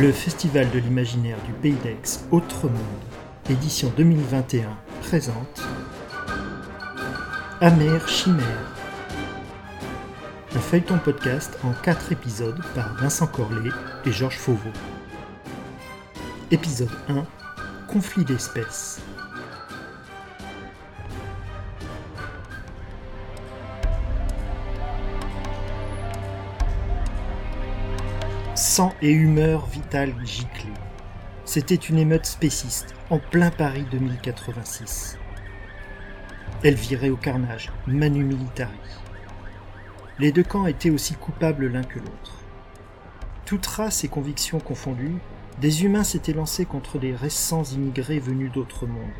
Le Festival de l'imaginaire du Pays d'Aix Autre Monde, édition 2021, présente Amère Chimère. Un feuilleton podcast en 4 épisodes par Vincent Corlet et Georges Fauveau. Épisode 1 Conflit d'espèces. Sang et humeur vitale giclée. C'était une émeute spéciste, en plein Paris 2086. Elle virait au carnage, manu militari. Les deux camps étaient aussi coupables l'un que l'autre. Toutes races et convictions confondues, des humains s'étaient lancés contre les récents immigrés venus d'autres mondes.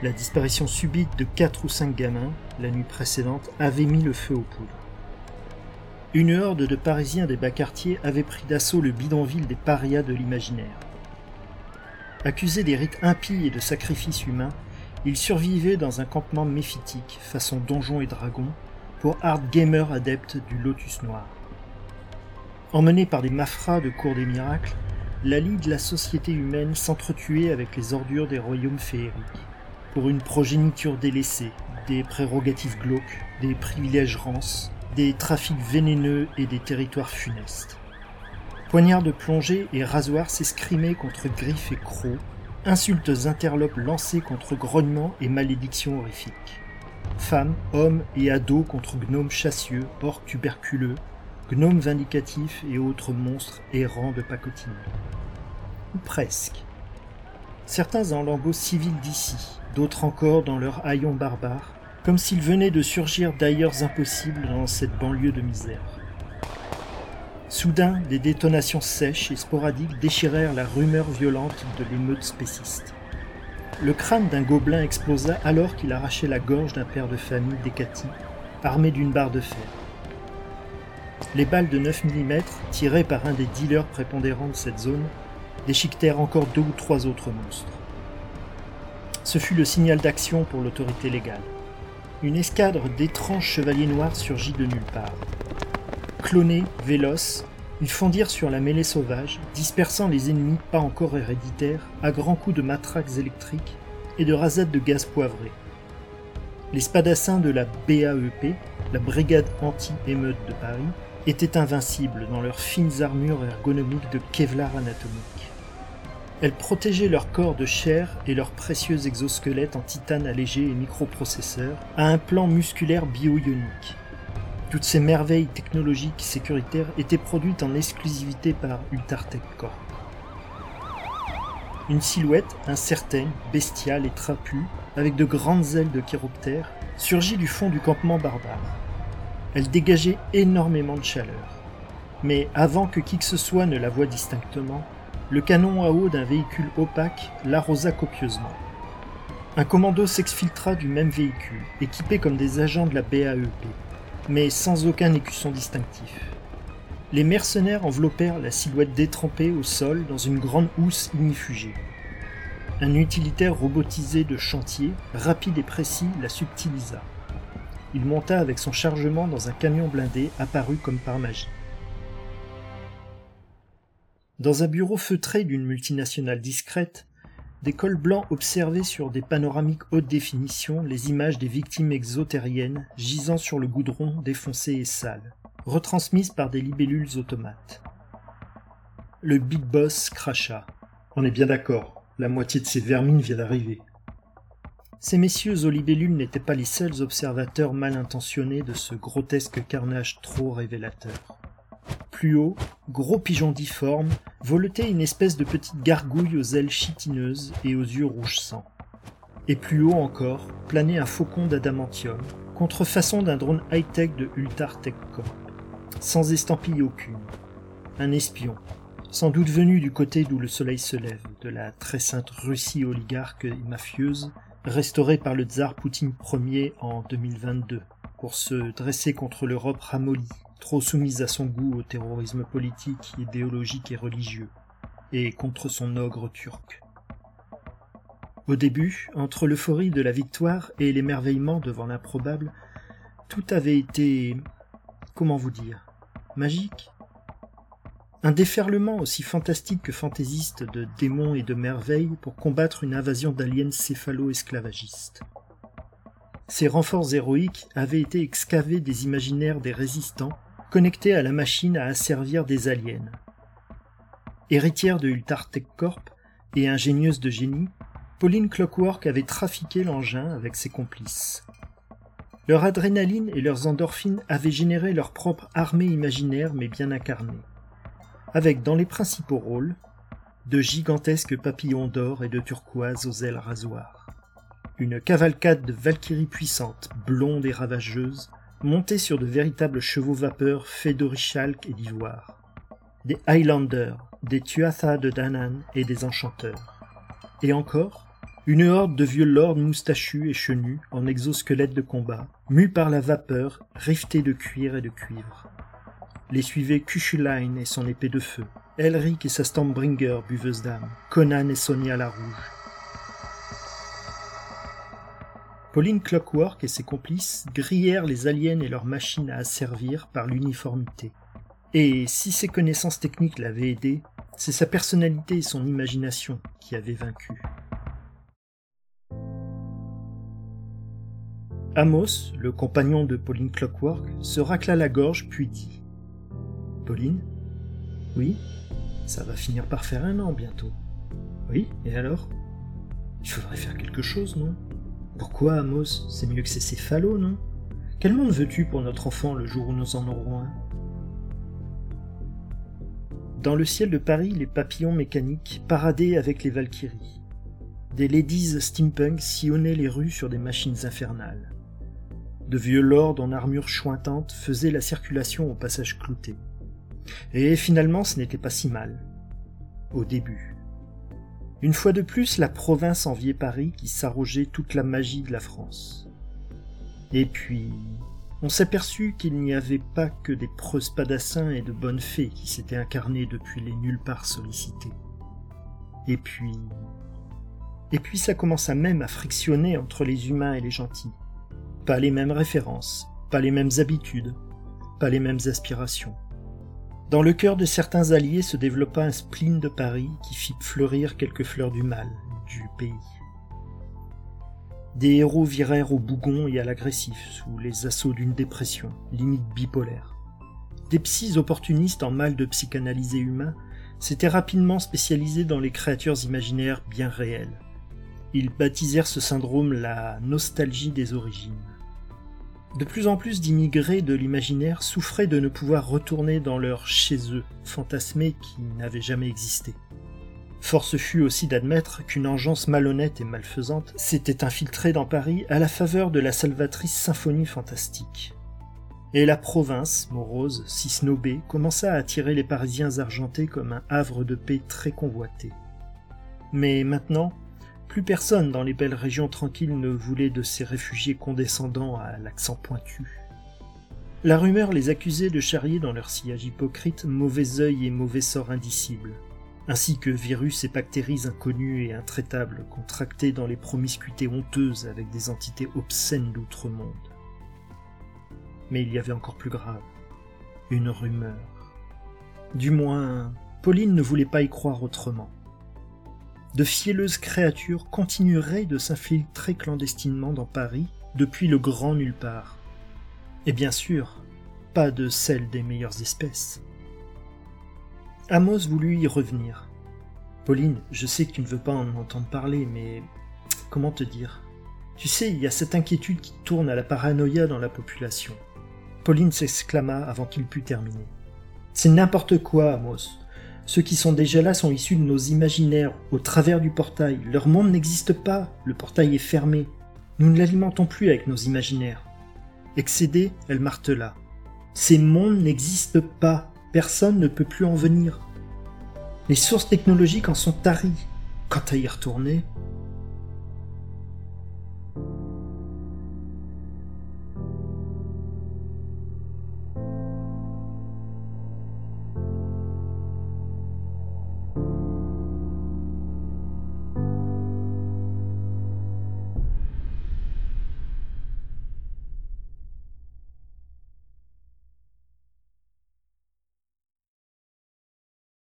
La disparition subite de quatre ou cinq gamins, la nuit précédente, avait mis le feu aux poudres. Une horde de Parisiens des bas quartiers avait pris d'assaut le bidonville des parias de l'imaginaire. Accusés des rites impies et de sacrifices humains, ils survivaient dans un campement méphitique, façon donjon et dragon, pour hard gamers adeptes du Lotus Noir. Emmenés par des mafras de cours des miracles, la de la société humaine s'entretuait avec les ordures des royaumes féeriques, pour une progéniture délaissée, des prérogatives glauques, des privilèges rances, des trafics vénéneux et des territoires funestes. Poignards de plongée et rasoirs s'escrimaient contre griffes et crocs, insultes interlopes lancées contre grognements et malédictions horrifiques. Femmes, hommes et ados contre gnomes chassieux, orques tuberculeux, gnomes vindicatifs et autres monstres errants de pacotille. Ou presque. Certains en lambeaux civils d'ici, d'autres encore dans leur haillons barbares, comme s'ils venaient de surgir d'ailleurs impossibles dans cette banlieue de misère. Soudain, des détonations sèches et sporadiques déchirèrent la rumeur violente de l'émeute spéciste. Le crâne d'un gobelin explosa alors qu'il arrachait la gorge d'un père de famille décati, armé d'une barre de fer. Les balles de 9 mm, tirées par un des dealers prépondérants de cette zone, déchiquetèrent encore deux ou trois autres monstres. Ce fut le signal d'action pour l'autorité légale une escadre d'étranges chevaliers noirs surgit de nulle part. Clonés, véloces, ils fondirent sur la mêlée sauvage, dispersant les ennemis pas encore héréditaires à grands coups de matraques électriques et de rasades de gaz poivré. Les spadassins de la BAEP, la Brigade anti-émeute de Paris, étaient invincibles dans leurs fines armures ergonomiques de Kevlar anatomique. Elles protégeaient leur corps de chair et leurs précieux exosquelettes en titane allégé et microprocesseurs à un plan musculaire bio-ionique. Toutes ces merveilles technologiques sécuritaires étaient produites en exclusivité par Ultartech Corp. Une silhouette incertaine, bestiale et trapue, avec de grandes ailes de chiroptère, surgit du fond du campement barbare. Elle dégageait énormément de chaleur. Mais avant que qui que ce soit ne la voie distinctement, le canon à eau d'un véhicule opaque l'arrosa copieusement. Un commando s'exfiltra du même véhicule, équipé comme des agents de la BAEP, mais sans aucun écusson distinctif. Les mercenaires enveloppèrent la silhouette détrempée au sol dans une grande housse ignifugée. Un utilitaire robotisé de chantier, rapide et précis, la subtilisa. Il monta avec son chargement dans un camion blindé apparu comme par magie. Dans un bureau feutré d'une multinationale discrète, des cols blancs observaient sur des panoramiques haute définition les images des victimes exotériennes gisant sur le goudron défoncé et sale, retransmises par des libellules automates. Le Big Boss cracha. On est bien d'accord, la moitié de ces vermines vient d'arriver. Ces messieurs aux libellules n'étaient pas les seuls observateurs mal intentionnés de ce grotesque carnage trop révélateur. Plus haut, gros pigeon difforme, voletait une espèce de petite gargouille aux ailes chitineuses et aux yeux rouge sang. Et plus haut encore, planait un faucon d'adamantium, contrefaçon d'un drone high-tech de Ultar sans estampille aucune. Un espion, sans doute venu du côté d'où le soleil se lève, de la très sainte Russie oligarque et mafieuse, restaurée par le tsar Poutine Ier en 2022, pour se dresser contre l'Europe ramollie trop soumise à son goût au terrorisme politique, idéologique et religieux, et contre son ogre turc. Au début, entre l'euphorie de la victoire et l'émerveillement devant l'improbable, tout avait été, comment vous dire, magique Un déferlement aussi fantastique que fantaisiste de démons et de merveilles pour combattre une invasion d'aliens céphalo-esclavagistes. Ces renforts héroïques avaient été excavés des imaginaires des résistants, connectés à la machine à asservir des aliens. Héritière de Ultar Corp et ingénieuse de génie, Pauline Clockwork avait trafiqué l'engin avec ses complices. Leur adrénaline et leurs endorphines avaient généré leur propre armée imaginaire mais bien incarnée, avec dans les principaux rôles de gigantesques papillons d'or et de turquoise aux ailes rasoirs. Une cavalcade de valkyries puissantes, blondes et ravageuses, montées sur de véritables chevaux vapeurs faits d'orichalque et d'ivoire. Des Highlanders, des Tuatha de Danann et des enchanteurs. Et encore, une horde de vieux lords moustachus et chenus, en exosquelettes de combat, mus par la vapeur, rivetés de cuir et de cuivre. Les suivaient Cuchulain et son épée de feu, Elric et sa Stormbringer, buveuse d'âme, Conan et Sonia la Rouge. Pauline Clockwork et ses complices grillèrent les aliens et leurs machines à asservir par l'uniformité. Et si ses connaissances techniques l'avaient aidé, c'est sa personnalité et son imagination qui avaient vaincu. Amos, le compagnon de Pauline Clockwork, se racla la gorge puis dit Pauline Oui Ça va finir par faire un an bientôt. Oui, et alors? Il faudrait faire quelque chose, non? Pourquoi, Amos? C'est mieux que ces céphalos, non? Quel monde veux-tu pour notre enfant le jour où nous en aurons un? Dans le ciel de Paris, les papillons mécaniques paradaient avec les Valkyries. Des ladies steampunk sillonnaient les rues sur des machines infernales. De vieux lords en armure chointante faisaient la circulation au passage clouté. Et finalement, ce n'était pas si mal. Au début. Une fois de plus, la province enviait Paris qui s'arrogeait toute la magie de la France. Et puis, on s'aperçut qu'il n'y avait pas que des preux et de bonnes fées qui s'étaient incarnés depuis les nulle part sollicités. Et puis... Et puis ça commença même à frictionner entre les humains et les gentils. Pas les mêmes références, pas les mêmes habitudes, pas les mêmes aspirations. Dans le cœur de certains alliés se développa un spleen de Paris qui fit fleurir quelques fleurs du mal, du pays. Des héros virèrent au bougon et à l'agressif sous les assauts d'une dépression, limite bipolaire. Des psys opportunistes en mal de psychanalyser humain s'étaient rapidement spécialisés dans les créatures imaginaires bien réelles. Ils baptisèrent ce syndrome la nostalgie des origines. De plus en plus d'immigrés de l'imaginaire souffraient de ne pouvoir retourner dans leur chez eux, fantasmé qui n'avait jamais existé. Force fut aussi d'admettre qu'une engeance malhonnête et malfaisante s'était infiltrée dans Paris à la faveur de la salvatrice symphonie fantastique. Et la province, morose, si snobée, commença à attirer les Parisiens argentés comme un havre de paix très convoité. Mais maintenant, plus personne dans les belles régions tranquilles ne voulait de ces réfugiés condescendants à l'accent pointu. La rumeur les accusait de charrier dans leur sillage hypocrite mauvais œil et mauvais sort indicibles, ainsi que virus et bactéries inconnues et intraitables contractés dans les promiscuités honteuses avec des entités obscènes d'outre-monde. Mais il y avait encore plus grave, une rumeur. Du moins, Pauline ne voulait pas y croire autrement de fielleuses créatures continueraient de s'infiltrer clandestinement dans Paris depuis le grand nulle part. Et bien sûr, pas de celles des meilleures espèces. Amos voulut y revenir. Pauline, je sais que tu ne veux pas en entendre parler, mais comment te dire? Tu sais, il y a cette inquiétude qui tourne à la paranoïa dans la population. Pauline s'exclama avant qu'il pût terminer. C'est n'importe quoi, Amos. Ceux qui sont déjà là sont issus de nos imaginaires, au travers du portail. Leur monde n'existe pas, le portail est fermé. Nous ne l'alimentons plus avec nos imaginaires. Excédée, elle martela. Ces mondes n'existent pas, personne ne peut plus en venir. Les sources technologiques en sont taries. Quant à y retourner,